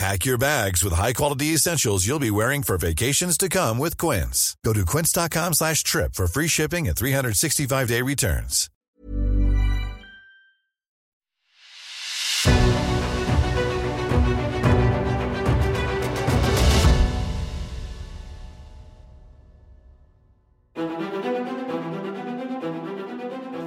Pack your bags with high-quality essentials you'll be wearing for vacations to come with Quince. Go to quince.com slash trip for free shipping and 365-day returns.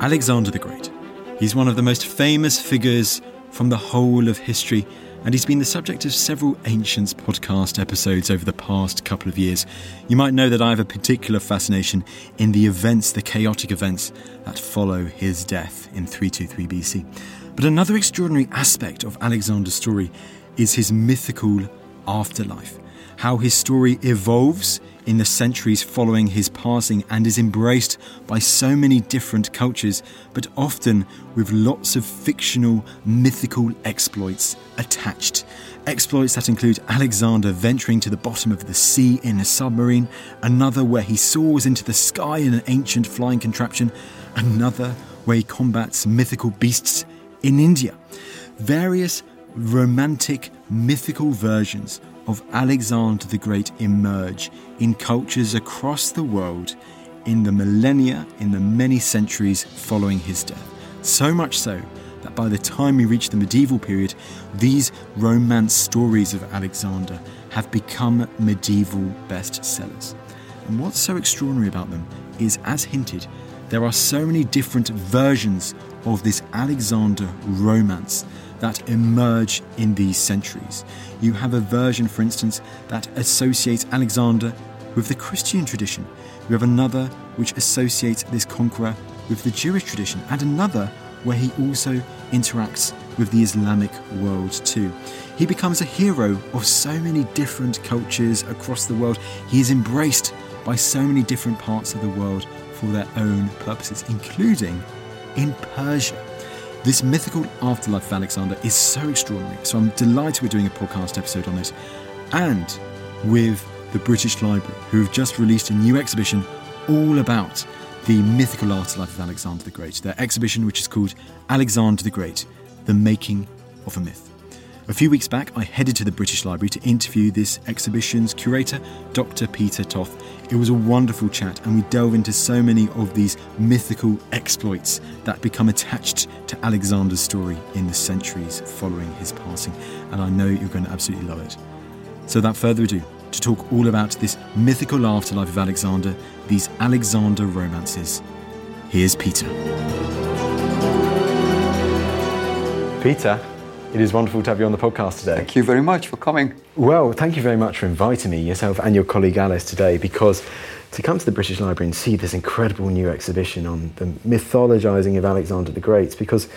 Alexander the Great. He's one of the most famous figures from the whole of history, and he's been the subject of several Ancients podcast episodes over the past couple of years. You might know that I have a particular fascination in the events, the chaotic events that follow his death in 323 BC. But another extraordinary aspect of Alexander's story is his mythical afterlife, how his story evolves in the centuries following his passing and is embraced by so many different cultures, but often with lots of fictional, mythical exploits attached. Exploits that include Alexander venturing to the bottom of the sea in a submarine, another where he soars into the sky in an ancient flying contraption, another where he combats mythical beasts in India. Various romantic, mythical versions of Alexander the Great emerge in cultures across the world in the millennia, in the many centuries following his death. So much so that by the time we reach the medieval period, these romance stories of Alexander have become medieval bestsellers. And what's so extraordinary about them is, as hinted, there are so many different versions of this Alexander romance that emerge in these centuries. You have a version, for instance, that associates Alexander with the Christian tradition. You have another which associates this conqueror with the Jewish tradition, and another where he also interacts with the Islamic world too. He becomes a hero of so many different cultures across the world. He is embraced by so many different parts of the world for their own purposes, including in Persia. This mythical afterlife of Alexander is so extraordinary. So I'm delighted we're doing a podcast episode on this. And with the British Library, who have just released a new exhibition all about the mythical afterlife of Alexander the Great. Their exhibition, which is called Alexander the Great The Making of a Myth. A few weeks back, I headed to the British Library to interview this exhibition's curator, Dr. Peter Toth. It was a wonderful chat, and we delve into so many of these mythical exploits that become attached to Alexander's story in the centuries following his passing. And I know you're going to absolutely love it. So, without further ado, to talk all about this mythical afterlife of Alexander, these Alexander romances, here's Peter. Peter, it is wonderful to have you on the podcast today. Thank you very much for coming. Well, thank you very much for inviting me, yourself and your colleague Alice, today, because to come to the British Library and see this incredible new exhibition on the mythologising of Alexander the Great, because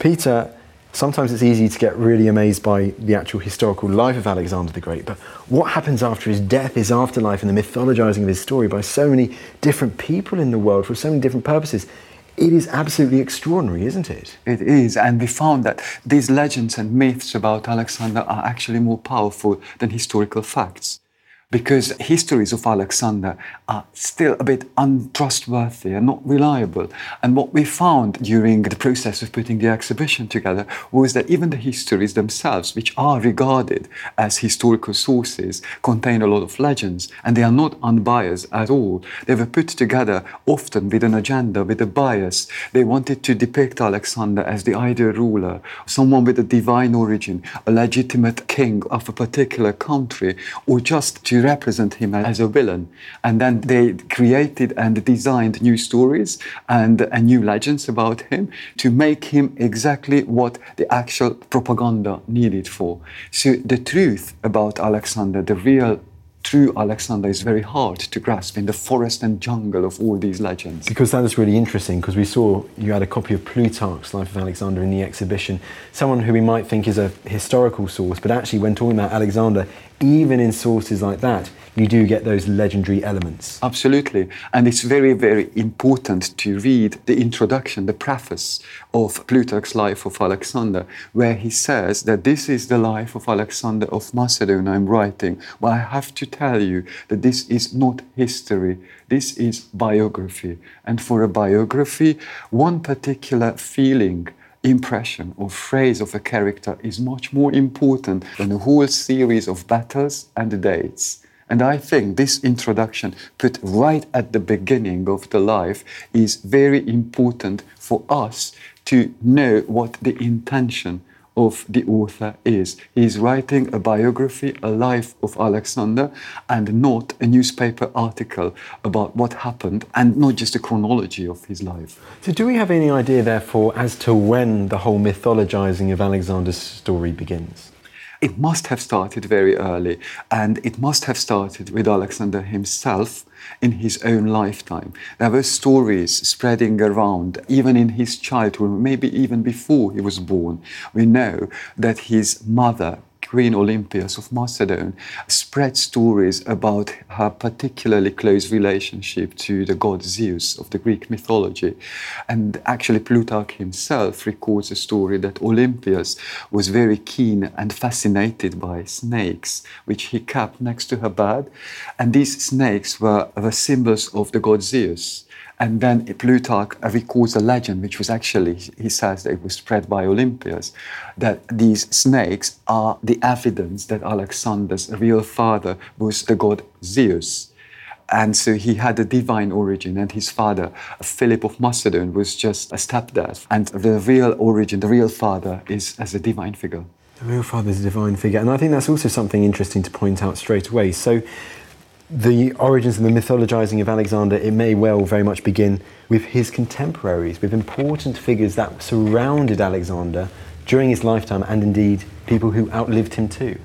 Peter, sometimes it's easy to get really amazed by the actual historical life of Alexander the Great, but what happens after his death, his afterlife, and the mythologising of his story by so many different people in the world for so many different purposes it is absolutely extraordinary, isn't it? It is, and we found that these legends and myths about Alexander are actually more powerful than historical facts because histories of Alexander are still a bit untrustworthy and not reliable. And what we found during the process of putting the exhibition together was that even the histories themselves, which are regarded as historical sources, contain a lot of legends and they are not unbiased at all. They were put together often with an agenda, with a bias. They wanted to depict Alexander as the ideal ruler, someone with a divine origin, a legitimate king of a particular country, or just to represent him as a villain. And then they created and designed new stories and uh, new legends about him to make him exactly what the actual propaganda needed for. So the truth about Alexander, the real true Alexander is very hard to grasp in the forest and jungle of all these legends. Because that is really interesting, because we saw you had a copy of Plutarch's Life of Alexander in the exhibition, someone who we might think is a historical source, but actually, when talking about Alexander, even in sources like that, you do get those legendary elements. Absolutely. And it's very, very important to read the introduction, the preface of Plutarch's Life of Alexander, where he says that this is the life of Alexander of Macedon I'm writing. But I have to tell you that this is not history, this is biography. And for a biography, one particular feeling impression or phrase of a character is much more important than a whole series of battles and dates. And I think this introduction, put right at the beginning of the life, is very important for us to know what the intention of the author is. He is writing a biography, a life of Alexander, and not a newspaper article about what happened, and not just a chronology of his life. So, do we have any idea, therefore, as to when the whole mythologizing of Alexander's story begins? It must have started very early, and it must have started with Alexander himself in his own lifetime. There were stories spreading around, even in his childhood, maybe even before he was born. We know that his mother Queen Olympias of Macedon spread stories about her particularly close relationship to the god Zeus of the Greek mythology. And actually, Plutarch himself records a story that Olympias was very keen and fascinated by snakes, which he kept next to her bed. And these snakes were the symbols of the god Zeus. And then Plutarch records a legend, which was actually, he says, it was spread by Olympias, that these snakes are the evidence that Alexander's real father was the god Zeus. And so he had a divine origin, and his father, Philip of Macedon, was just a stepdad. And the real origin, the real father, is as a divine figure. The real father is a divine figure. And I think that's also something interesting to point out straight away. So the origins and the mythologizing of Alexander, it may well very much begin with his contemporaries, with important figures that surrounded Alexander during his lifetime, and indeed people who outlived him too.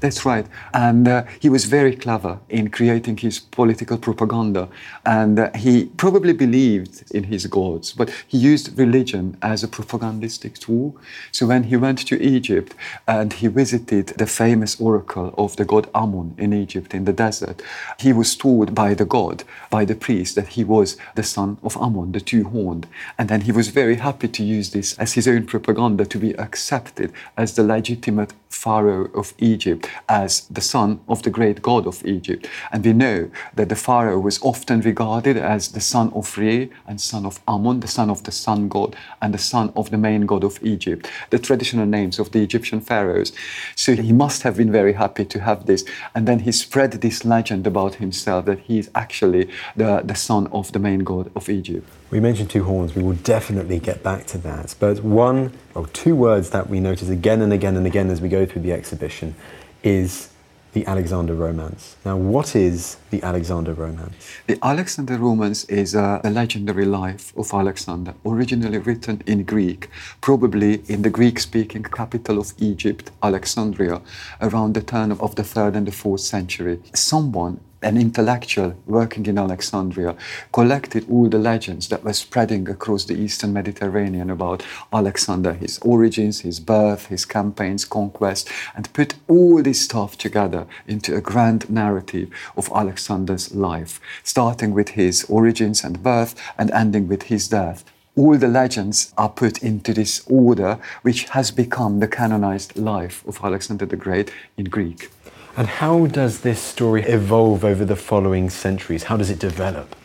That's right. And uh, he was very clever in creating his political propaganda. And uh, he probably believed in his gods, but he used religion as a propagandistic tool. So when he went to Egypt and he visited the famous oracle of the god Amun in Egypt in the desert, he was told by the god, by the priest, that he was the son of Amun, the two horned. And then he was very happy to use this as his own propaganda to be accepted as the legitimate pharaoh of Egypt as the son of the great god of Egypt. And we know that the pharaoh was often regarded as the son of Re and son of Amun, the son of the sun god, and the son of the main god of Egypt, the traditional names of the Egyptian pharaohs. So he must have been very happy to have this. And then he spread this legend about himself that he is actually the, the son of the main god of Egypt. We mentioned two horns, we will definitely get back to that. But one or two words that we notice again and again and again as we go through the exhibition is the Alexander Romance. Now, what is the Alexander Romance? The Alexander Romance is a, a, legendary life of Alexander, originally written in Greek, probably in the Greek speaking capital of Egypt, Alexandria, around the turn of the third and the fourth century. Someone an intellectual working in Alexandria, collected all the legends that were spreading across the eastern Mediterranean about Alexander, his origins, his birth, his campaigns, conquest, and put all this stuff together into a grand narrative of Alexander's life, starting with his origins and birth and ending with his death all the legends are put into this order, which has become the canonized life of Alexander the Great in Greek. And how does this story evolve over the following centuries? How does it develop?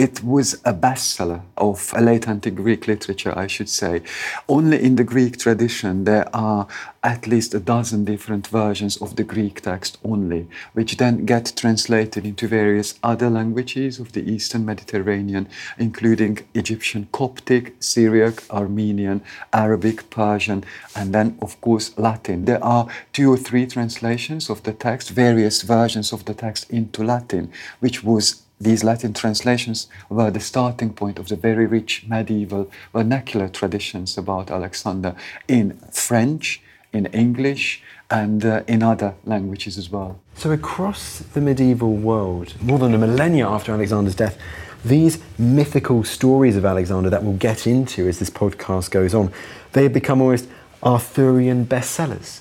It was a bestseller of late antique Greek literature, I should say. Only in the Greek tradition there are at least a dozen different versions of the Greek text only, which then get translated into various other languages of the Eastern Mediterranean, including Egyptian Coptic, Syriac, Armenian, Arabic, Persian, and then, of course, Latin. There are two or three translations of the text, various versions of the text into Latin, which was these Latin translations were the starting point of the very rich medieval vernacular traditions about Alexander in French, in English and uh, in other languages as well. So, across the medieval world, more than a millennia after Alexander's death, these mythical stories of Alexander that we'll get into as this podcast goes on, they have become almost Arthurian bestsellers.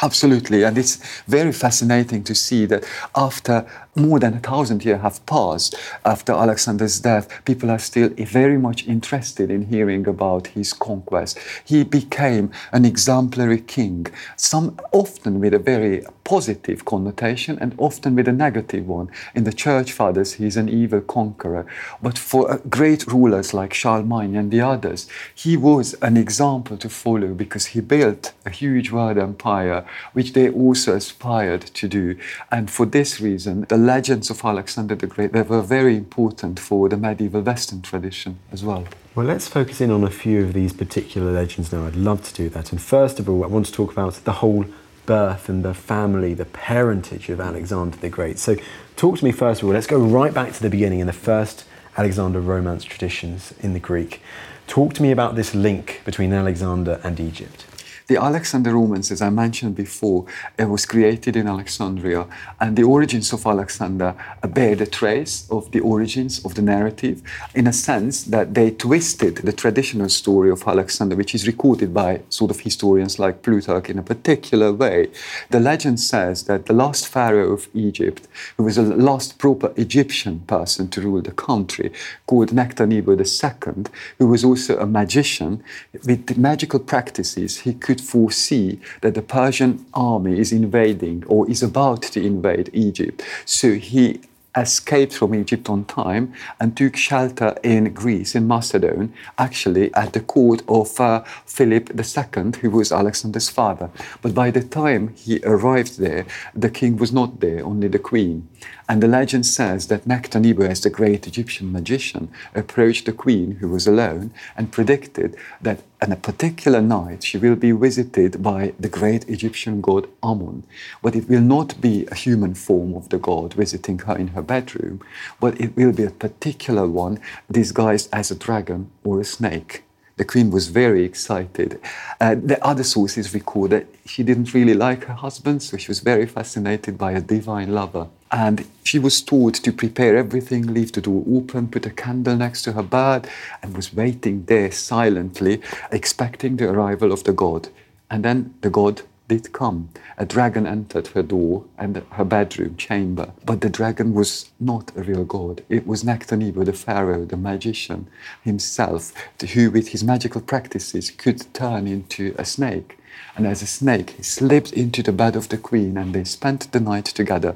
Absolutely, and it's very fascinating to see that after more than a thousand years have passed after Alexander's death, people are still very much interested in hearing about his conquest. He became an exemplary king, some often with a very positive connotation and often with a negative one. In the church fathers, he's an evil conqueror. But for uh, great rulers like Charlemagne and the others, he was an example to follow because he built a huge world empire, which they also aspired to do. And for this reason, the legends of Alexander the Great, they were very important for the medieval Western tradition as well. Well, let's focus in on a few of these particular legends now. I'd love to do that. And first of all, I want to talk about the whole birth and the family, the parentage of Alexander the Great. So, talk to me first of all. Let's go right back to the beginning in the first Alexander Romance traditions in the Greek. Talk to me about this link between Alexander and Egypt. The Alexander Romance, as I mentioned before, it was created in Alexandria, and the origins of Alexander bear the trace of the origins of the narrative, in a sense that they twisted the traditional story of Alexander, which is recorded by sort of historians like Plutarch in a particular way. The legend says that the last pharaoh of Egypt, who was the last proper Egyptian person to rule the country, called Nectanebo II, who was also a magician, with magical practices, he could could foresee that the Persian army is invading or is about to invade Egypt. So he escaped from Egypt on time and took shelter in Greece, in Macedon, actually at the court of uh, Philip II, who was Alexander's father. But by the time he arrived there, the king was not there, only the queen. And the legend says that Nectanebo, as the great Egyptian magician, approached the queen, who was alone, and predicted that on a particular night she will be visited by the great Egyptian god Amun. But it will not be a human form of the god visiting her in her bedroom, but it will be a particular one disguised as a dragon or a snake. The queen was very excited. Uh, the other sources record that she didn't really like her husband, so she was very fascinated by a divine lover. And she was told to prepare everything, leave the door open, put a candle next to her bed, and was waiting there silently, expecting the arrival of the god. And then the god did come. A dragon entered her door and her bedroom chamber. But the dragon was not a real god. It was Nectanebo, the pharaoh, the magician himself, who, with his magical practices, could turn into a snake and as a snake, he slipped into the bed of the queen and they spent the night together.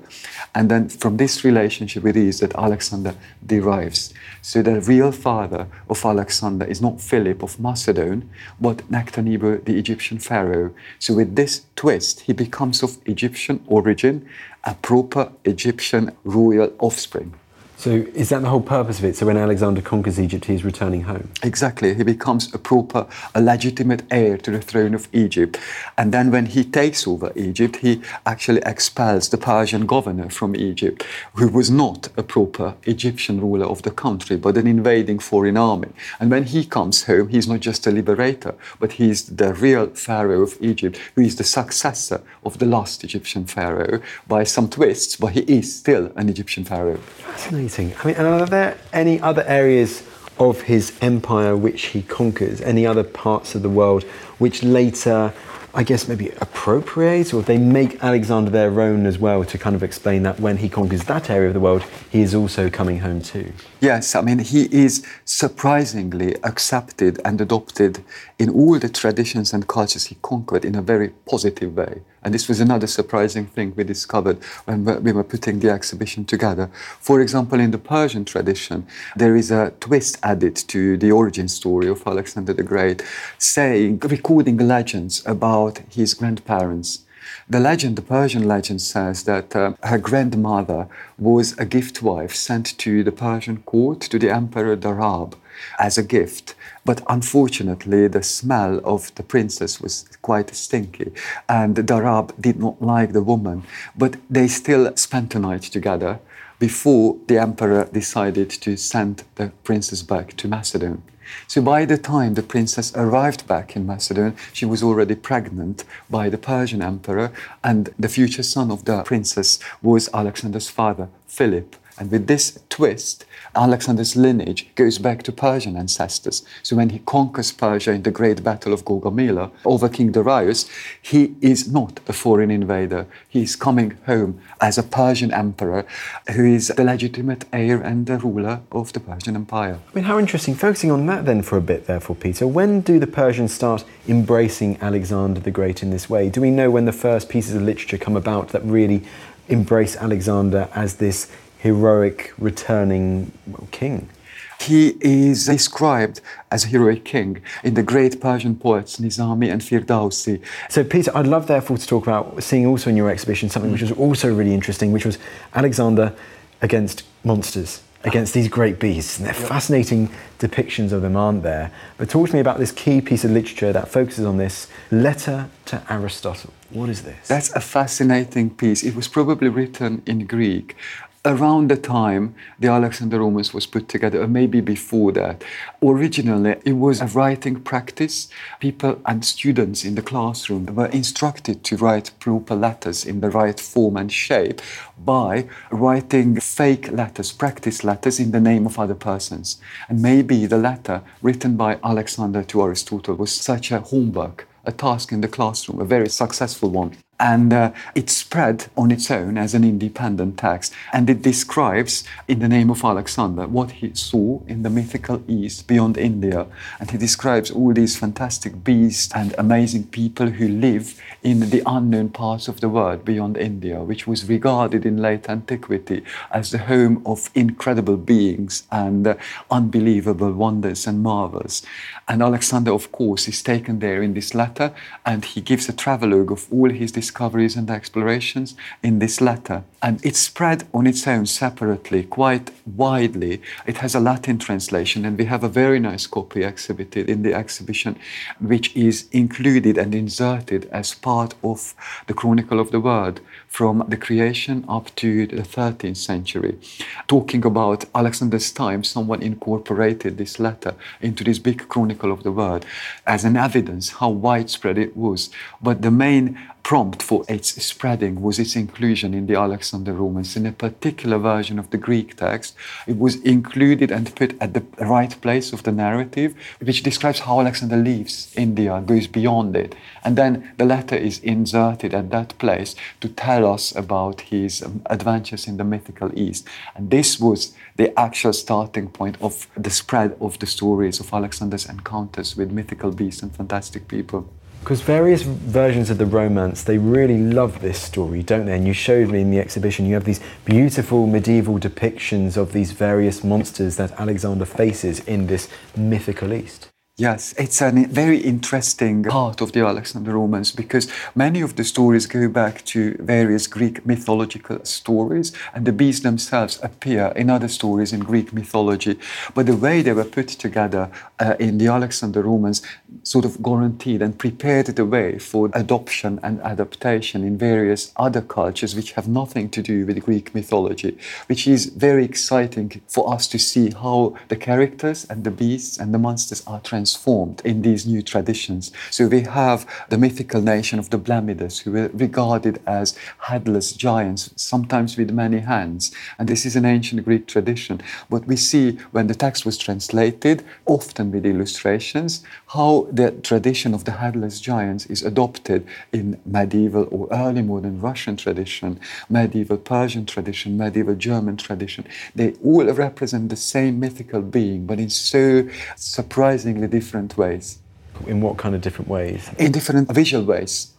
And then from this relationship it is that Alexander derives. So the real father of Alexander is not Philip of Macedon, but Nectanebo, the Egyptian pharaoh. So with this twist, he becomes of Egyptian origin, a proper Egyptian royal offspring. So is that the whole purpose of it? So when Alexander conquers Egypt, he's returning home? Exactly. He becomes a proper, a legitimate heir to the throne of Egypt. And then when he takes over Egypt, he actually expels the Persian governor from Egypt, who was not a proper Egyptian ruler of the country, but an invading foreign army. And when he comes home, he's not just a liberator, but he's the real pharaoh of Egypt, who is the successor of the last Egyptian pharaoh by some twists, but he is still an Egyptian pharaoh. Fascinating. Fascinating. I mean, and are there any other areas of his empire which he conquers? Any other parts of the world which later, I guess, maybe appropriate or they make Alexander their own as well to kind of explain that when he conquers that area of the world, he is also coming home too? Yes, I mean, he is surprisingly accepted and adopted in all the traditions and cultures he conquered in a very positive way And this was another surprising thing we discovered when we were putting the exhibition together. For example, in the Persian tradition, there is a twist added to the origin story of Alexander the Great, saying, recording legends about his grandparents. The legend, the Persian legend says that uh, her grandmother was a gift wife sent to the Persian court to the Emperor Darab as a gift. But unfortunately, the smell of the princess was quite stinky, and Darab did not like the woman. But they still spent the night together before the emperor decided to send the princess back to Macedon. So by the time the princess arrived back in Macedon, she was already pregnant by the Persian emperor, and the future son of the princess was Alexander's father, Philip. And with this twist, Alexander's lineage goes back to Persian ancestors. So when he conquers Persia in the great battle of Gaugamela over King Darius, he is not a foreign invader. He is coming home as a Persian emperor who is the legitimate heir and the ruler of the Persian Empire. I mean, how interesting. Focusing on that then for a bit, therefore, Peter, when do the Persians start embracing Alexander the Great in this way? Do we know when the first pieces of literature come about that really embrace Alexander as this heroic returning king. He is described as a heroic king in the great Persian poets Nizami and Firdausi. So, Peter, I'd love therefore to talk about seeing also in your exhibition something mm. which was also really interesting, which was Alexander against monsters, against these great beasts. And they're yep. fascinating depictions of them, aren't there? But talk to me about this key piece of literature that focuses on this letter to Aristotle. What is this? That's a fascinating piece. It was probably written in Greek around the time the Alexander Romance was put together, or maybe before that. Originally, it was a writing practice. People and students in the classroom were instructed to write proper letters in the right form and shape by writing fake letters, practice letters in the name of other persons. And maybe the letter written by Alexander to Aristotle was such a homework a task in the classroom, a very successful one and uh, it spread on its own as an independent text. And it describes, in the name of Alexander, what he saw in the mythical East beyond India. And he describes all these fantastic beasts and amazing people who live in the unknown parts of the world beyond India, which was regarded in late antiquity as the home of incredible beings and uh, unbelievable wonders and marvels. And Alexander, of course, is taken there in this letter, and he gives a travelogue of all his discoveries and explorations in this letter. And it's spread on its own separately, quite widely. It has a Latin translation, and we have a very nice copy exhibited in the exhibition, which is included and inserted as part of the Chronicle of the World from the creation up to the 13th century. Talking about Alexander's time, someone incorporated this letter into this big Chronicle of the World as an evidence how widespread it was. But the main prompt for its spreading was its inclusion in the Alexander Romance. In a particular version of the Greek text, it was included and put at the right place of the narrative, which describes how Alexander leaves India, goes beyond it. And then the letter is inserted at that place to tell us about his um, adventures in the mythical East. And this was the actual starting point of the spread of the stories of Alexander's encounters with mythical beasts and fantastic people. Because various versions of the romance, they really love this story, don't they? And you showed me in the exhibition, you have these beautiful medieval depictions of these various monsters that Alexander faces in this mythical East. Yes, it's a very interesting part of the Alexander Romance because many of the stories go back to various Greek mythological stories, and the beasts themselves appear in other stories in Greek mythology. But the way they were put together uh, in the Alexander Romance sort of guaranteed and prepared the way for adoption and adaptation in various other cultures which have nothing to do with Greek mythology, which is very exciting for us to see how the characters and the beasts and the monsters are transformed transformed in these new traditions. So we have the mythical nation of the Blemmydes, who were regarded as headless giants, sometimes with many hands. And this is an ancient Greek tradition. But we see when the text was translated, often with illustrations, how the tradition of the headless giants is adopted in medieval or early modern Russian tradition, medieval Persian tradition, medieval German tradition. They all represent the same mythical being, but in so surprisingly different ways. In what kind of different ways? In different visual ways.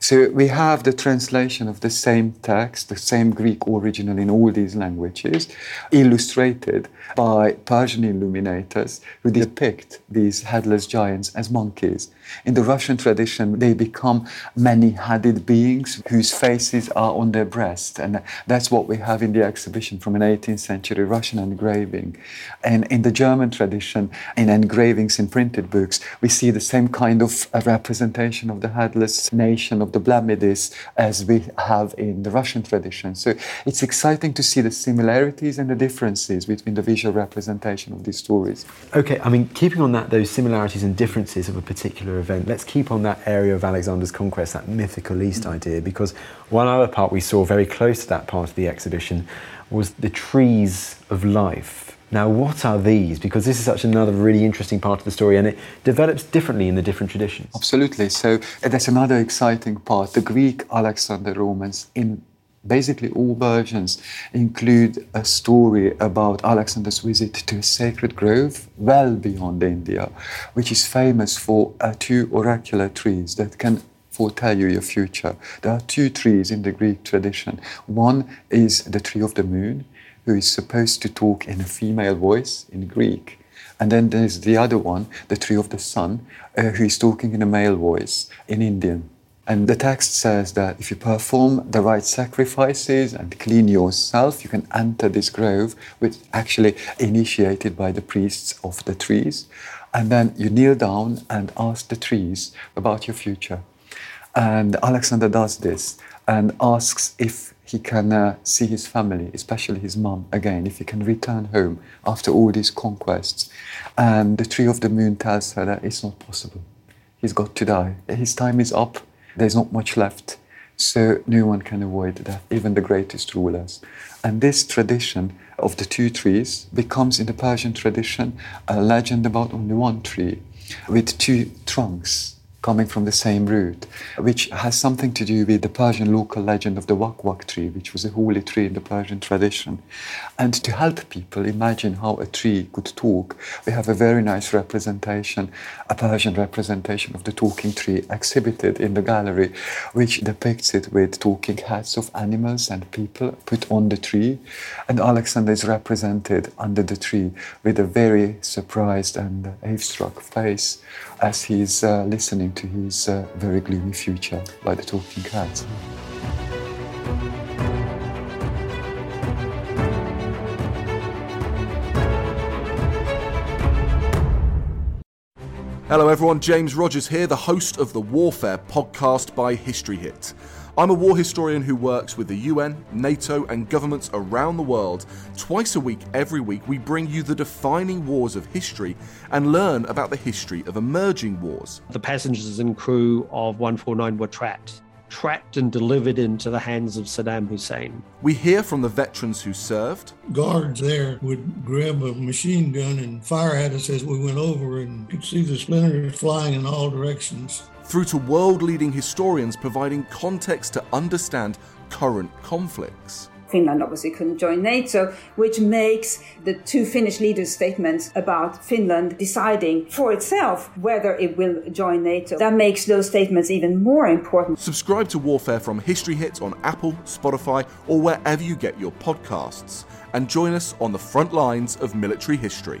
So we have the translation of the same text, the same Greek original in all these languages, illustrated by Persian illuminators who depict these headless giants as monkeys. In the Russian tradition, they become many headed beings whose faces are on their breast. And that's what we have in the exhibition from an 18th century Russian engraving. And in the German tradition, in engravings in printed books, we see the same kind of uh, representation of the headless nation of the Blemmydes as we have in the Russian tradition. So it's exciting to see the similarities and the differences between the visual representation of these stories. Okay, I mean, keeping on that, those similarities and differences of a particular event, let's keep on that area of Alexander's conquest, that mythical East mm. idea, because one other part we saw very close to that part of the exhibition was the trees of life. Now, what are these? Because this is such another really interesting part of the story and it develops differently in the different traditions. Absolutely. So, that's another exciting part. The Greek Alexander Romance in basically all versions include a story about Alexander's visit to a sacred grove well beyond India, which is famous for uh, two oracular trees that can foretell you your future. There are two trees in the Greek tradition. One is the tree of the moon, who is supposed to talk in a female voice in Greek. And then there's the other one, the tree of the sun, uh, who is talking in a male voice in Indian. And the text says that if you perform the right sacrifices and clean yourself, you can enter this grove, which actually initiated by the priests of the trees. And then you kneel down and ask the trees about your future. And Alexander does this and asks if he can uh, see his family, especially his mom, again, if he can return home after all these conquests. And the tree of the moon tells her that it's not possible. He's got to die. His time is up there's not much left. So no one can avoid that, even the greatest rulers. And this tradition of the two trees becomes, in the Persian tradition, a legend about only one tree with two trunks coming from the same root, which has something to do with the Persian local legend of the wak-wak tree, which was a holy tree in the Persian tradition. And to help people imagine how a tree could talk, we have a very nice representation, a Persian representation of the talking tree exhibited in the gallery, which depicts it with talking heads of animals and people put on the tree. And Alexander is represented under the tree with a very surprised and awestruck face as he's uh, listening to his uh, very gloomy future by the talking cat. Hello, everyone. James Rogers here, the host of the Warfare podcast by History Hit. I'm a war historian who works with the UN, NATO, and governments around the world. Twice a week, every week, we bring you the defining wars of history and learn about the history of emerging wars. The passengers and crew of 149 were trapped trapped and delivered into the hands of Saddam Hussein. We hear from the veterans who served. Guards there would grab a machine gun and fire at us as we went over and could see the splinters flying in all directions through to world leading historians providing context to understand current conflicts. Finland obviously couldn't join NATO, which makes the two Finnish leaders' statements about Finland deciding for itself whether it will join NATO. That makes those statements even more important. Subscribe to Warfare from History Hits on Apple, Spotify, or wherever you get your podcasts, and join us on the front lines of military history.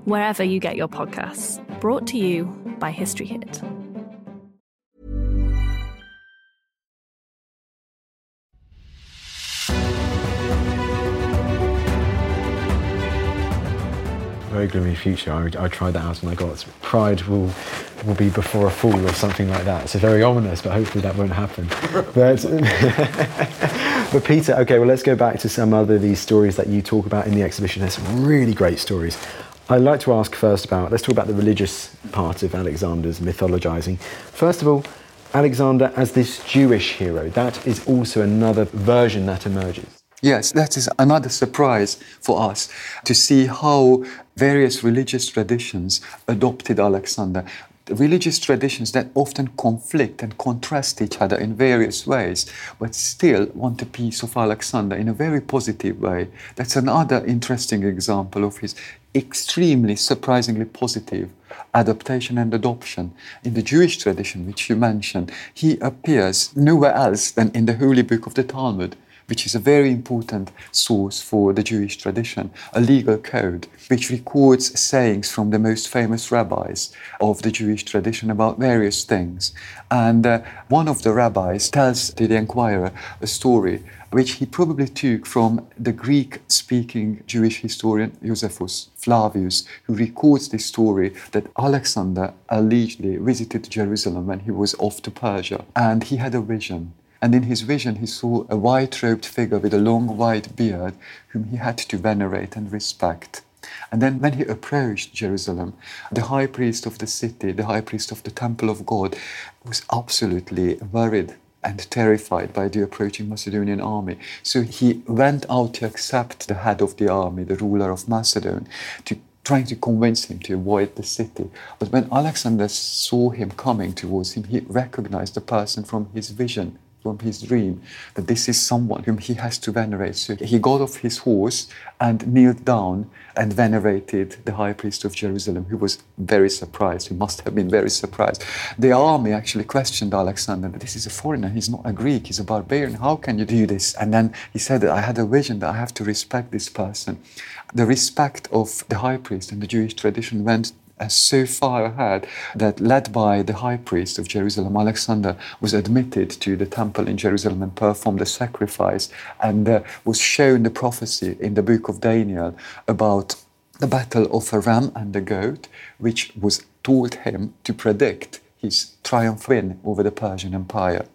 wherever you get your podcasts. Brought to you by History Hit. Very gloomy future. I, I tried that out and I got pride will will be before a fall or something like that. So very ominous, but hopefully that won't happen. but, but Peter, okay, well let's go back to some other of these stories that you talk about in the exhibition. There's some really great stories. I'd like to ask first about, let's talk about the religious part of Alexander's mythologizing. First of all, Alexander as this Jewish hero, that is also another version that emerges. Yes, that is another surprise for us to see how various religious traditions adopted Alexander. Religious traditions that often conflict and contrast each other in various ways, but still want a piece of Alexander in a very positive way. That's another interesting example of his extremely surprisingly positive adaptation and adoption. In the Jewish tradition, which you mentioned, he appears nowhere else than in the Holy Book of the Talmud which is a very important source for the Jewish tradition, a legal code which records sayings from the most famous rabbis of the Jewish tradition about various things. And uh, one of the rabbis tells to the Enquirer a story which he probably took from the Greek speaking Jewish historian Josephus Flavius, who records this story that Alexander allegedly visited Jerusalem when he was off to Persia and he had a vision and in his vision, he saw a white robed figure with a long white beard whom he had to venerate and respect. And then, when he approached Jerusalem, the high priest of the city, the high priest of the temple of God, was absolutely worried and terrified by the approaching Macedonian army. So he went out to accept the head of the army, the ruler of Macedon, to trying to convince him to avoid the city. But when Alexander saw him coming towards him, he recognized the person from his vision from his dream that this is someone whom he has to venerate. So he got off his horse and kneeled down and venerated the high priest of Jerusalem, who was very surprised. He must have been very surprised. The army actually questioned Alexander that this is a foreigner, he's not a Greek, he's a barbarian. How can you do this? And then he said that I had a vision that I have to respect this person. The respect of the high priest and the Jewish tradition went so far ahead that, led by the high priest of Jerusalem, Alexander, was admitted to the temple in Jerusalem and performed a sacrifice, and uh, was shown the prophecy in the book of Daniel about the battle of a ram and a goat, which was told him to predict his triumph win over the Persian Empire.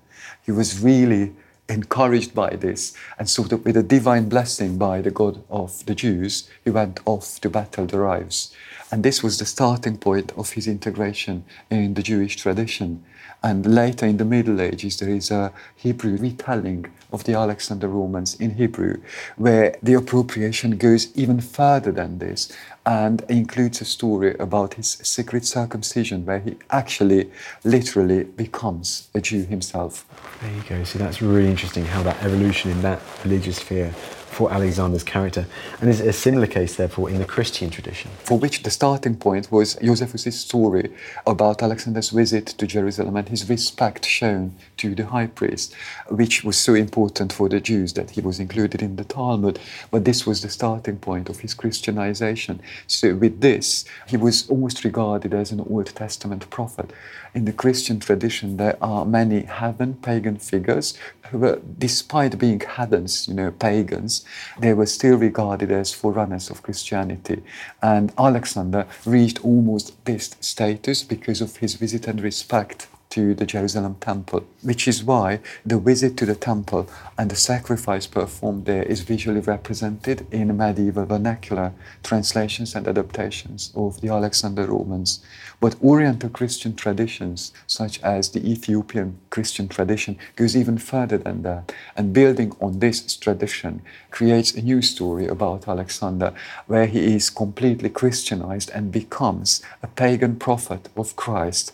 He was really encouraged by this, and sort of with a divine blessing by the God of the Jews, he went off to battle the Rives. And this was the starting point of his integration in the Jewish tradition. And later in the Middle Ages, there is a Hebrew retelling of the Alexander Romance in Hebrew, where the appropriation goes even further than this and includes a story about his secret circumcision, where he actually literally becomes a Jew himself. There you go. See, that's really interesting how that evolution in that religious sphere for Alexander's character. And is a similar case, therefore, in the Christian tradition. For which the starting point was Josephus' story about Alexander's visit to Jerusalem and his respect shown to the high priest, which was so important for the Jews that he was included in the Talmud. But this was the starting point of his Christianization. So, with this, he was almost regarded as an Old Testament prophet. In the Christian tradition, there are many heathen pagan figures who were, despite being heathens, you know, pagans, they were still regarded as forerunners of Christianity. And Alexander reached almost this status because of his visit and respect to the Jerusalem temple, which is why the visit to the temple and the sacrifice performed there is visually represented in medieval vernacular translations and adaptations of the Alexander Romance. But Oriental Christian traditions, such as the Ethiopian Christian tradition, goes even further than that. And building on this tradition creates a new story about Alexander, where he is completely Christianized and becomes a pagan prophet of Christ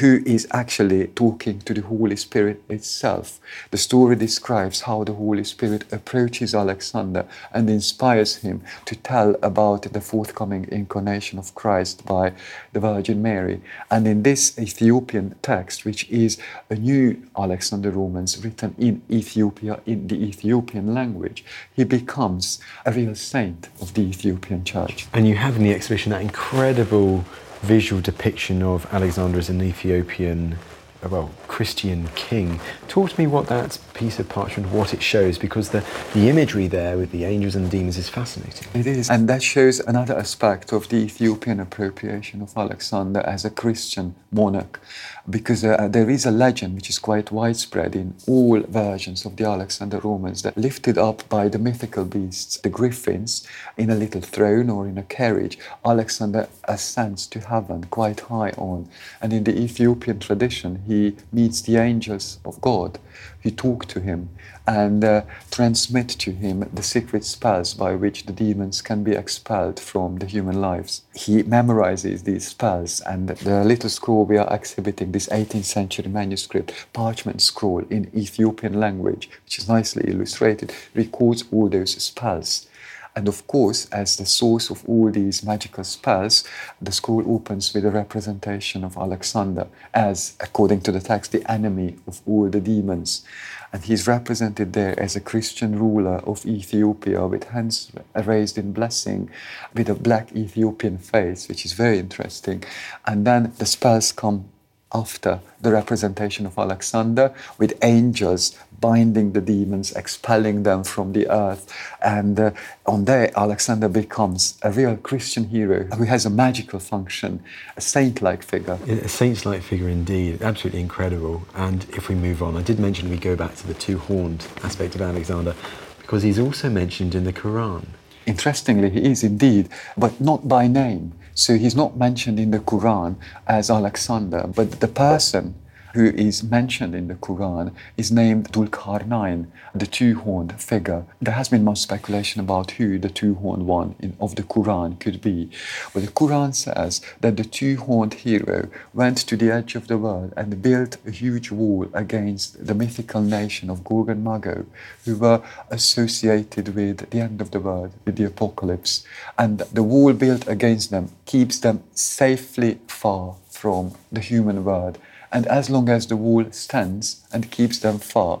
who is actually talking to the Holy Spirit itself. The story describes how the Holy Spirit approaches Alexander and inspires him to tell about the forthcoming incarnation of Christ by the Virgin Mary. And in this Ethiopian text, which is a new Alexander Romance written in Ethiopia in the Ethiopian language, he becomes a real saint of the Ethiopian church. And you have in the exhibition that incredible visual depiction of Alexander as an Ethiopian, well, Christian king. Talk to me what that piece of parchment, what it shows, because the, the imagery there with the angels and demons is fascinating. It is, and that shows another aspect of the Ethiopian appropriation of Alexander as a Christian monarch, because uh, there is a legend which is quite widespread in all versions of the Alexander Romance that lifted up by the mythical beasts, the griffins, in a little throne or in a carriage, Alexander ascends to heaven quite high on. And in the Ethiopian tradition, he meets the angels of God who talk to him and uh, transmit to him the secret spells by which the demons can be expelled from the human lives. He memorizes these spells, and the little scroll we are exhibiting, this 18th century manuscript, parchment scroll in Ethiopian language, which is nicely illustrated, records all those spells. And of course, as the source of all these magical spells, the scroll opens with a representation of Alexander as, according to the text, the enemy of all the demons. And he's represented there as a Christian ruler of Ethiopia with hands raised in blessing, with a black Ethiopian face, which is very interesting. And then the spells come after the representation of Alexander with angels binding the demons, expelling them from the earth. And uh, on there, Alexander becomes a real Christian hero who has a magical function, a saint like figure. A saint like figure indeed, absolutely incredible. And if we move on, I did mention we go back to the two horned aspect of Alexander because he's also mentioned in the Quran. Interestingly, he is indeed, but not by name. So he's not mentioned in the Quran as Alexander, but the person who is mentioned in the Quran is named Dulkarnain, the two-horned figure. There has been much speculation about who the two-horned one in, of the Quran could be. But the Quran says that the two-horned hero went to the edge of the world and built a huge wall against the mythical nation of Gog and Magog, who were associated with the end of the world, with the apocalypse. And the wall built against them keeps them safely far from the human world and as long as the wall stands and keeps them far,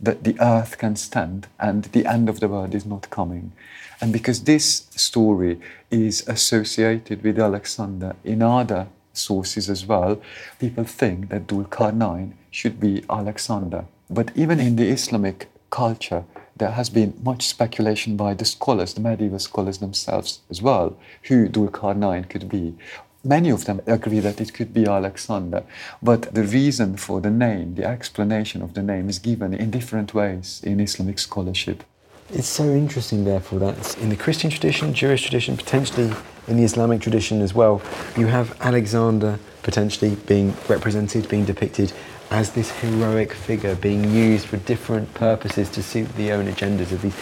that the earth can stand and the end of the world is not coming. And because this story is associated with Alexander in other sources as well, people think that Dulkarnain should be Alexander. But even in the Islamic culture, there has been much speculation by the scholars, the medieval scholars themselves as well, who Dulkarnain could be many of them agree that it could be Alexander. But the reason for the name, the explanation of the name, is given in different ways in Islamic scholarship. It's so interesting, therefore, that in the Christian tradition, Jewish tradition, potentially in the Islamic tradition as well, you have Alexander potentially being represented, being depicted as this heroic figure being used for different purposes to suit the own agendas of these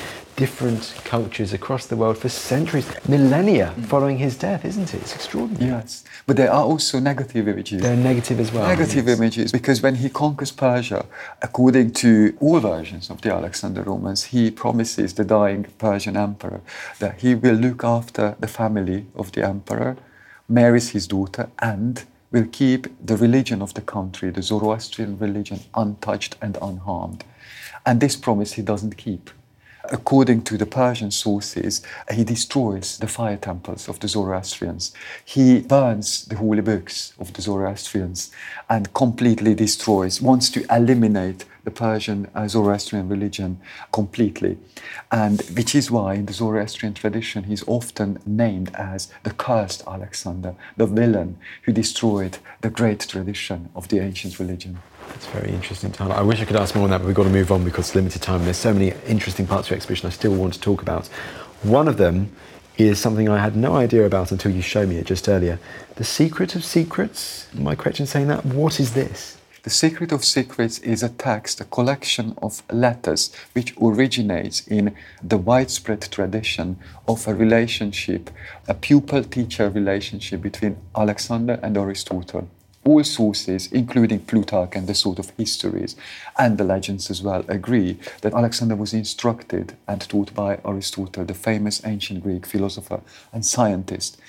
different cultures across the world for centuries, millennia mm. following his death, isn't it? It's extraordinary. Yes, but there are also negative images. They're negative as well. Negative yes. images, because when he conquers Persia, according to all versions of the Alexander Romance, he promises the dying Persian emperor that he will look after the family of the emperor, marries his daughter, and will keep the religion of the country, the Zoroastrian religion, untouched and unharmed. And this promise he doesn't keep. According to the Persian sources, he destroys the fire temples of the Zoroastrians. He burns the holy books of the Zoroastrians and completely destroys, wants to eliminate the Persian uh, Zoroastrian religion completely. And which is why in the Zoroastrian tradition he's often named as the cursed Alexander, the villain who destroyed the great tradition of the ancient religion. That's very interesting, Tyler. I wish I could ask more on that, but we've got to move on because it's limited time. There's so many interesting parts of your exhibition I still want to talk about. One of them is something I had no idea about until you showed me it just earlier. The Secret of Secrets. Am I correct in saying that? What is this? The Secret of Secrets is a text, a collection of letters which originates in the widespread tradition of a relationship, a pupil teacher relationship between Alexander and Aristotle all sources, including Plutarch and the sort of histories and the legends as well, agree that Alexander was instructed and taught by Aristotle, the famous ancient Greek philosopher and scientist.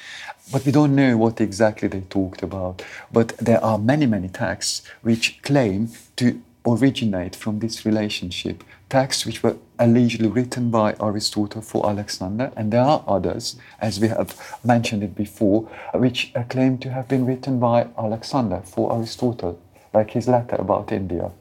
But we don't know what exactly they talked about. But there are many, many texts which claim to originate from this relationship texts which were allegedly written by Aristotle for Alexander, and there are others, as we have mentioned it before, which claim to have been written by Alexander for Aristotle, like his letter about India.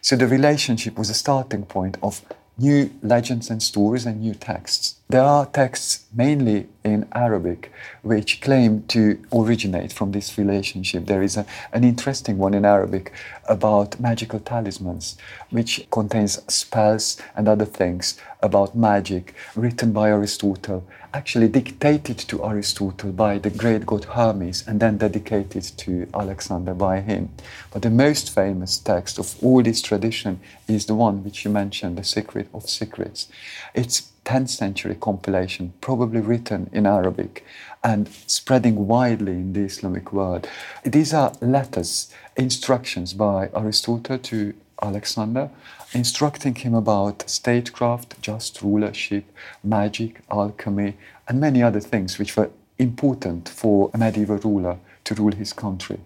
So the relationship was a starting point of new legends and stories and new texts. There are texts mainly in Arabic which claim to originate from this relationship. There is a, an interesting one in Arabic about magical talismans, which contains spells and other things about magic written by Aristotle, actually dictated to Aristotle by the great god Hermes and then dedicated to Alexander by him. But the most famous text of all this tradition is the one which you mentioned, The Secret of Secrets. It's 10th century compilation, probably written in Arabic and spreading widely in the Islamic world. These are letters, instructions by Aristotle to Alexander, instructing him about statecraft, just rulership, magic, alchemy, and many other things which were important for a medieval ruler to rule his country.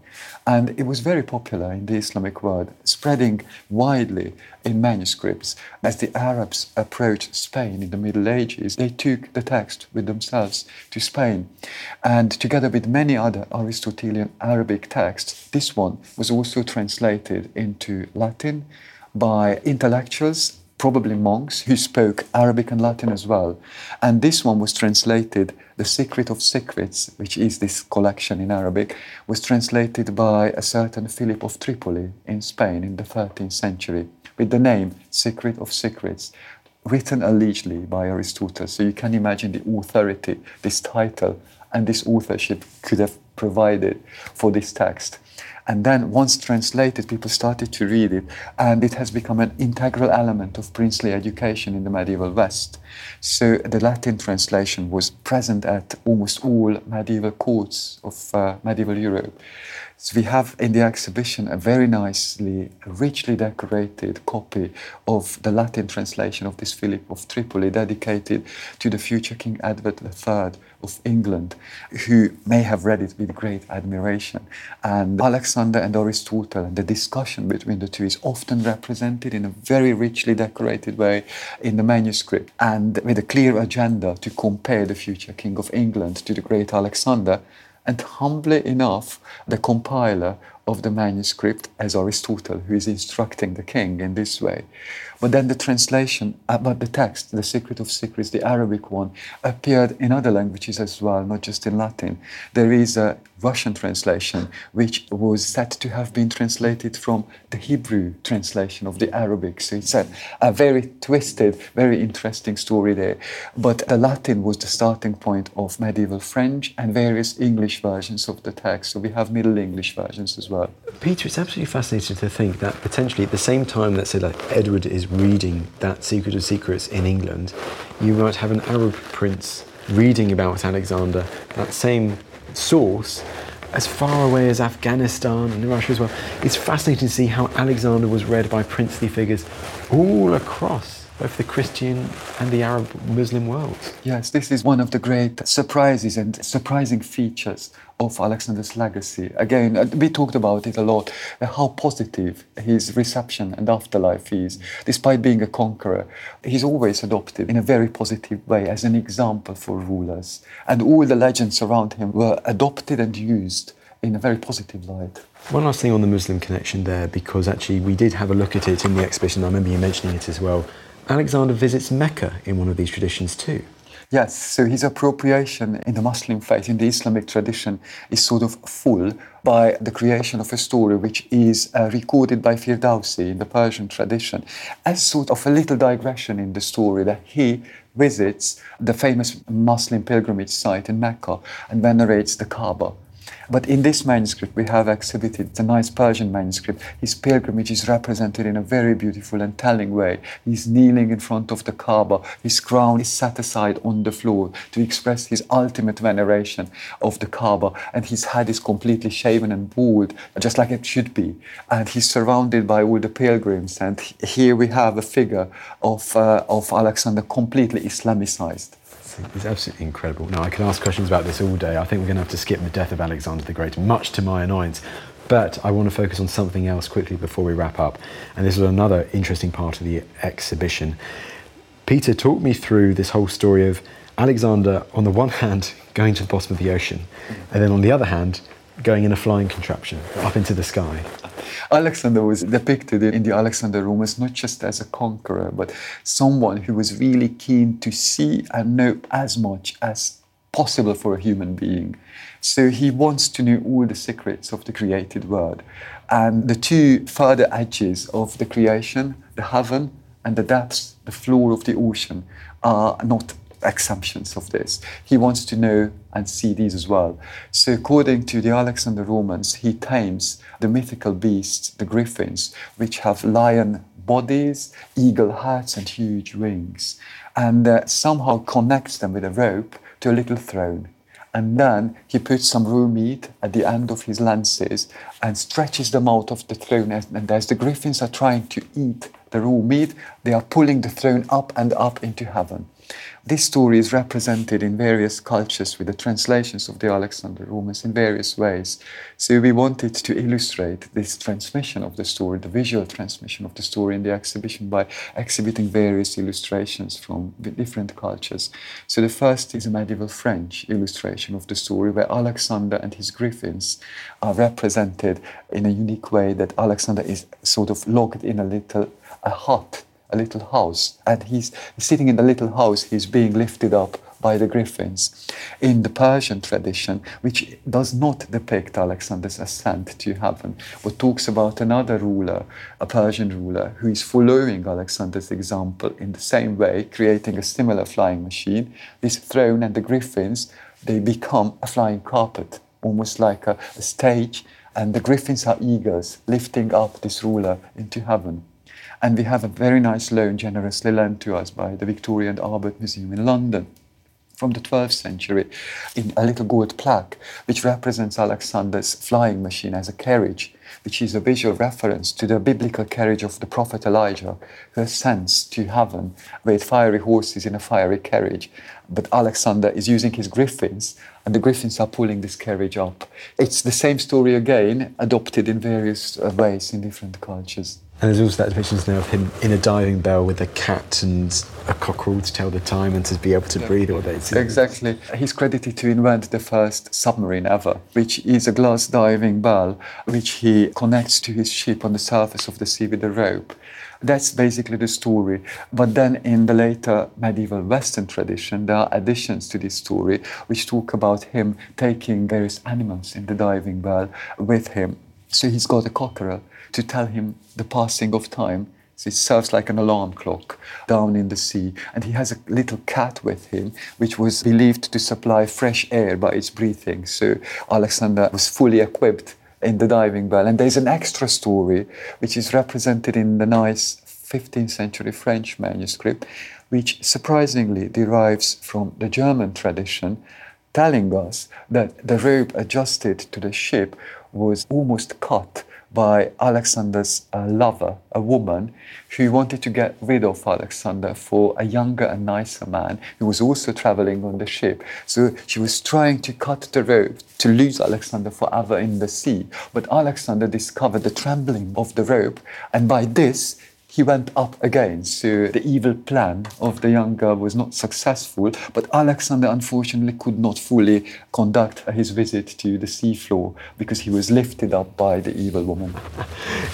And it was very popular in the Islamic world, spreading widely in manuscripts. As the Arabs approached Spain in the Middle Ages, they took the text with themselves to Spain. And together with many other Aristotelian Arabic texts, this one was also translated into Latin by intellectuals probably monks who spoke Arabic and Latin as well. And this one was translated, The Secret of Secrets, which is this collection in Arabic, was translated by a certain Philip of Tripoli in Spain in the 13th century with the name Secret of Secrets, written allegedly by Aristotle. So you can imagine the authority, this title, and this authorship could have provided for this text. And then, once translated, people started to read it, and it has become an integral element of princely education in the medieval West. So, the Latin translation was present at almost all medieval courts of uh, medieval Europe. So we have in the exhibition a very nicely, richly decorated copy of the Latin translation of this Philip of Tripoli, dedicated to the future King Edward III of England, who may have read it with great admiration. And Alexander and Aristotle, and the discussion between the two is often represented in a very richly decorated way in the manuscript, and with a clear agenda to compare the future King of England to the great Alexander and humbly enough, the compiler of the manuscript as Aristotle, who is instructing the king in this way. But then the translation about the text, the Secret of Secrets, the Arabic one, appeared in other languages as well, not just in Latin. There is a Russian translation which was said to have been translated from the Hebrew translation of the Arabic. So it's a, a very twisted, very interesting story there. But the Latin was the starting point of medieval French and various English versions of the text. So we have Middle English versions as well. Peter, it's absolutely fascinating to think that potentially at the same time that, say, like Edward is reading that Secret of Secrets in England, you might have an Arab prince reading about Alexander, that same source, as far away as Afghanistan and Russia as well. It's fascinating to see how Alexander was read by princely figures all across both the Christian and the Arab Muslim worlds. Yes, this is one of the great surprises and surprising features of Alexander's legacy. Again, uh, we talked about it a lot, uh, how positive his reception and afterlife is. Despite being a conqueror, he's always adopted in a very positive way as an example for rulers. And all the legends around him were adopted and used in a very positive light. One last thing on the Muslim connection there, because actually we did have a look at it in the exhibition. I remember you mentioning it as well. Alexander visits Mecca in one of these traditions too. Yes, so his appropriation in the Muslim faith, in the Islamic tradition, is sort of full by the creation of a story which is uh, recorded by Firdausi in the Persian tradition as sort of a little digression in the story that he visits the famous Muslim pilgrimage site in Mecca and venerates the Kaaba. But in this manuscript, we have exhibited, a nice Persian manuscript. His pilgrimage is represented in a very beautiful and telling way. He's kneeling in front of the Kaaba. His crown is set aside on the floor to express his ultimate veneration of the Kaaba. And his head is completely shaven and bald, just like it should be. And he's surrounded by all the pilgrims. And here we have a figure of, uh, of Alexander completely Islamicized. It's absolutely incredible. Now, I can ask questions about this all day. I think we're going to have to skip the death of Alexander the Great, much to my annoyance. But I want to focus on something else quickly before we wrap up. And this is another interesting part of the exhibition. Peter, talk me through this whole story of Alexander, on the one hand, going to the bottom of the ocean, and then on the other hand, going in a flying contraption up into the sky. Alexander was depicted in the Alexander Romance not just as a conqueror, but someone who was really keen to see and know as much as possible for a human being. So he wants to know all the secrets of the created world. And the two further edges of the creation, the heaven and the depths, the floor of the ocean, are not exemptions of this. He wants to know and see these as well. So, according to the Alexander Romance, he tames the mythical beasts, the griffins, which have lion bodies, eagle heads, and huge wings, and uh, somehow connects them with a rope to a little throne. And then he puts some raw meat at the end of his lances and stretches them out of the throne. And as the griffins are trying to eat the raw meat, they are pulling the throne up and up into heaven. This story is represented in various cultures with the translations of the Alexander Romance in various ways. So we wanted to illustrate this transmission of the story, the visual transmission of the story in the exhibition by exhibiting various illustrations from different cultures. So the first is a medieval French illustration of the story where Alexander and his griffins are represented in a unique way that Alexander is sort of locked in a little a hut a little house, and he's sitting in the little house, he's being lifted up by the griffins. In the Persian tradition, which does not depict Alexander's ascent to heaven, but talks about another ruler, a Persian ruler, who is following Alexander's example in the same way, creating a similar flying machine, this throne and the griffins, they become a flying carpet, almost like a, a stage, and the griffins are eagles lifting up this ruler into heaven. And we have a very nice loan generously lent to us by the Victoria and Albert Museum in London from the 12th century in a little gold plaque which represents Alexander's flying machine as a carriage, which is a visual reference to the biblical carriage of the prophet Elijah who ascends to heaven with fiery horses in a fiery carriage. But Alexander is using his griffins and the griffins are pulling this carriage up. It's the same story again, adopted in various uh, ways in different cultures. And there's also that depiction now of him in a diving bell with a cat and a cockerel to tell the time and to be able to breathe all day. Exactly. He's credited to invent the first submarine ever, which is a glass diving bell which he connects to his ship on the surface of the sea with a rope. That's basically the story. But then in the later medieval Western tradition, there are additions to this story which talk about him taking various animals in the diving bell with him. So he's got a cockerel to tell him the passing of time. So it serves like an alarm clock down in the sea. And he has a little cat with him, which was believed to supply fresh air by its breathing. So Alexander was fully equipped in the diving bell. And there's an extra story, which is represented in the nice 15th century French manuscript, which surprisingly derives from the German tradition, telling us that the rope adjusted to the ship was almost cut by Alexander's uh, lover, a woman who wanted to get rid of Alexander for a younger and nicer man who was also traveling on the ship. So she was trying to cut the rope to lose Alexander forever in the sea. But Alexander discovered the trembling of the rope, and by this, he went up again. So uh, the evil plan of the young girl was not successful, but Alexander unfortunately could not fully conduct his visit to the seafloor because he was lifted up by the evil woman.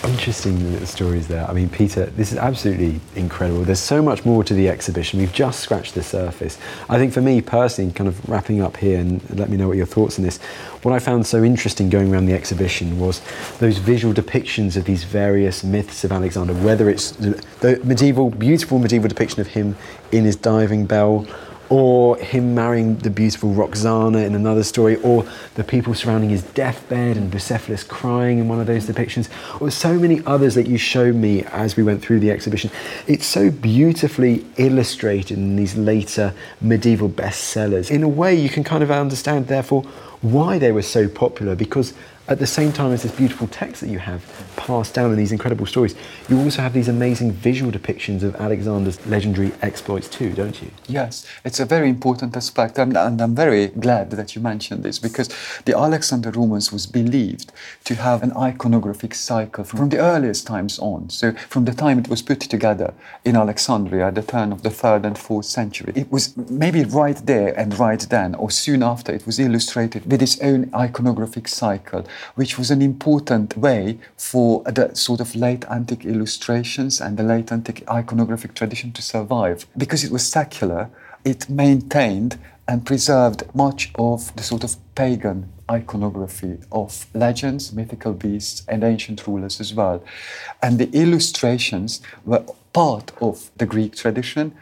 Interesting little stories there. I mean, Peter, this is absolutely incredible. There's so much more to the exhibition. We've just scratched the surface. I think for me personally, kind of wrapping up here, and let me know what your thoughts on this. What I found so interesting going around the exhibition was those visual depictions of these various myths of Alexander, whether it's the medieval, beautiful medieval depiction of him in his diving bell, or him marrying the beautiful Roxana in another story, or the people surrounding his deathbed and Bucephalus crying in one of those depictions, or so many others that you showed me as we went through the exhibition. It's so beautifully illustrated in these later medieval bestsellers. In a way, you can kind of understand, therefore, why they were so popular because at the same time as this beautiful text that you have passed down in these incredible stories, you also have these amazing visual depictions of Alexander's legendary exploits too, don't you? Yes, it's a very important aspect, and, and I'm very glad that you mentioned this because the Alexander Romance was believed to have an iconographic cycle from the earliest times on. So, from the time it was put together in Alexandria at the turn of the third and fourth century, it was maybe right there and right then, or soon after, it was illustrated with its own iconographic cycle which was an important way for the sort of late antique illustrations and the late antique iconographic tradition to survive. Because it was secular, it maintained and preserved much of the sort of pagan iconography of legends, mythical beasts, and ancient rulers as well. And the illustrations were part of the Greek tradition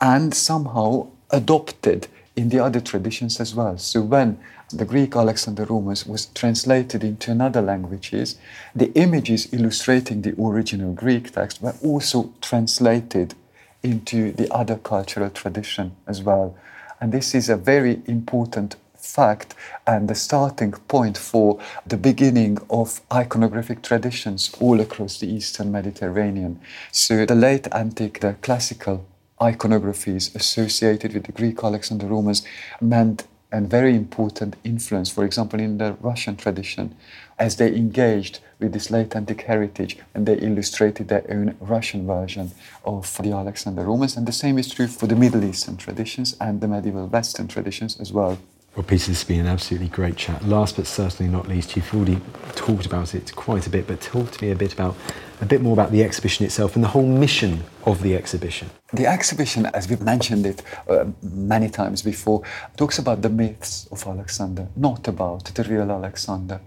and somehow adopted in the other traditions as well. So when the Greek Alexander Romance was translated into another languages, the images illustrating the original Greek text were also translated into the other cultural tradition as well. And this is a very important fact and the starting point for the beginning of iconographic traditions all across the Eastern Mediterranean. So the late antique, the classical iconographies associated with the Greek Alexander Romance meant and very important influence, for example, in the Russian tradition, as they engaged with this late antique heritage and they illustrated their own Russian version of the Alexander Romance. And the same is true for the Middle Eastern traditions and the medieval Western traditions as well. Well, Peter, this has been an absolutely great chat. Last but certainly not least, you've already talked about it quite a bit, but talk to me a bit about a bit more about the exhibition itself and the whole mission of the exhibition. The exhibition, as we've mentioned it uh, many times before, talks about the myths of Alexander, not about the real Alexander.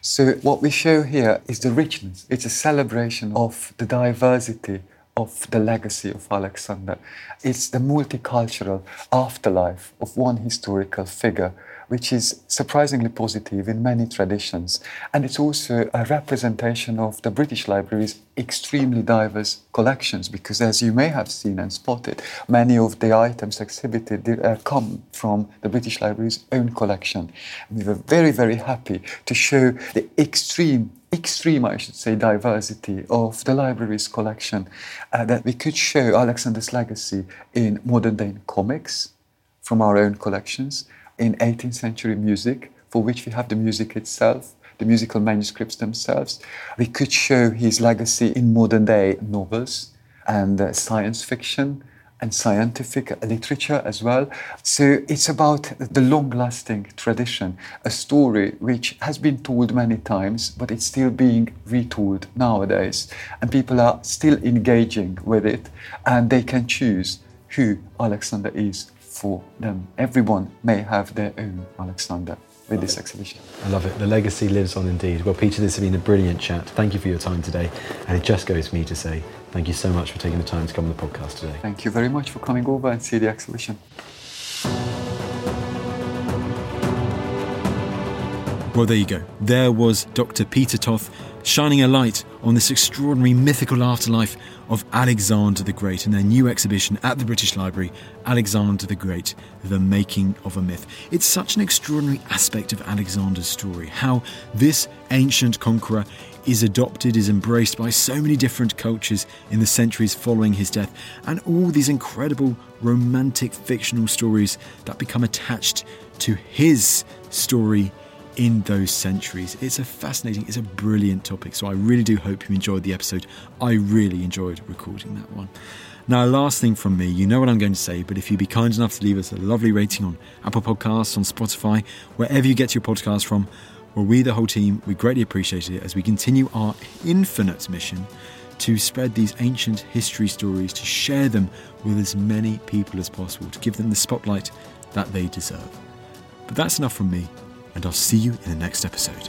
So, what we show here is the richness, it's a celebration of the diversity of the legacy of Alexander. It's the multicultural afterlife of one historical figure, which is surprisingly positive in many traditions. And it's also a representation of the British Library's extremely diverse collections, because as you may have seen and spotted, many of the items exhibited uh, come from the British Library's own collection. We were very, very happy to show the extreme extreme, I should say, diversity of the library's collection, uh, that we could show Alexander's legacy in modern day comics from our own collections, in 18th century music, for which we have the music itself, the musical manuscripts themselves. We could show his legacy in modern day novels and uh, science fiction and scientific literature as well. So it's about the long lasting tradition, a story which has been told many times, but it's still being retold nowadays. And people are still engaging with it, and they can choose who Alexander is for them. Everyone may have their own Alexander with this exhibition. I love it. The legacy lives on indeed. Well, Peter, this has been a brilliant chat. Thank you for your time today. And it just goes for me to say thank you so much for taking the time to come on the podcast today. Thank you very much for coming over and see the exhibition. Well, there you go. There was Dr. Peter Toth shining a light on this extraordinary mythical afterlife of Alexander the Great in their new exhibition at the British Library, Alexander the Great, The Making of a Myth. It's such an extraordinary aspect of Alexander's story, how this ancient conqueror is adopted, is embraced by so many different cultures in the centuries following his death, and all these incredible romantic fictional stories that become attached to his story in those centuries. It's a fascinating, it's a brilliant topic. So I really do hope you enjoyed the episode. I really enjoyed recording that one. Now, last thing from me, you know what I'm going to say, but if you'd be kind enough to leave us a lovely rating on Apple Podcasts, on Spotify, wherever you get your podcast from, well, we, the whole team, we greatly appreciate it as we continue our infinite mission to spread these ancient history stories, to share them with as many people as possible, to give them the spotlight that they deserve. But that's enough from me, and I'll see you in the next episode.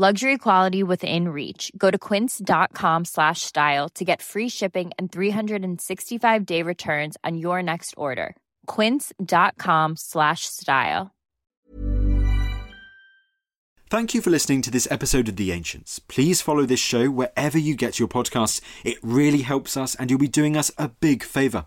Luxury quality within reach. Go to quince.com slash style to get free shipping and 365 day returns on your next order. Quince.com slash style. Thank you for listening to this episode of The Ancients. Please follow this show wherever you get your podcasts. It really helps us and you'll be doing us a big favour.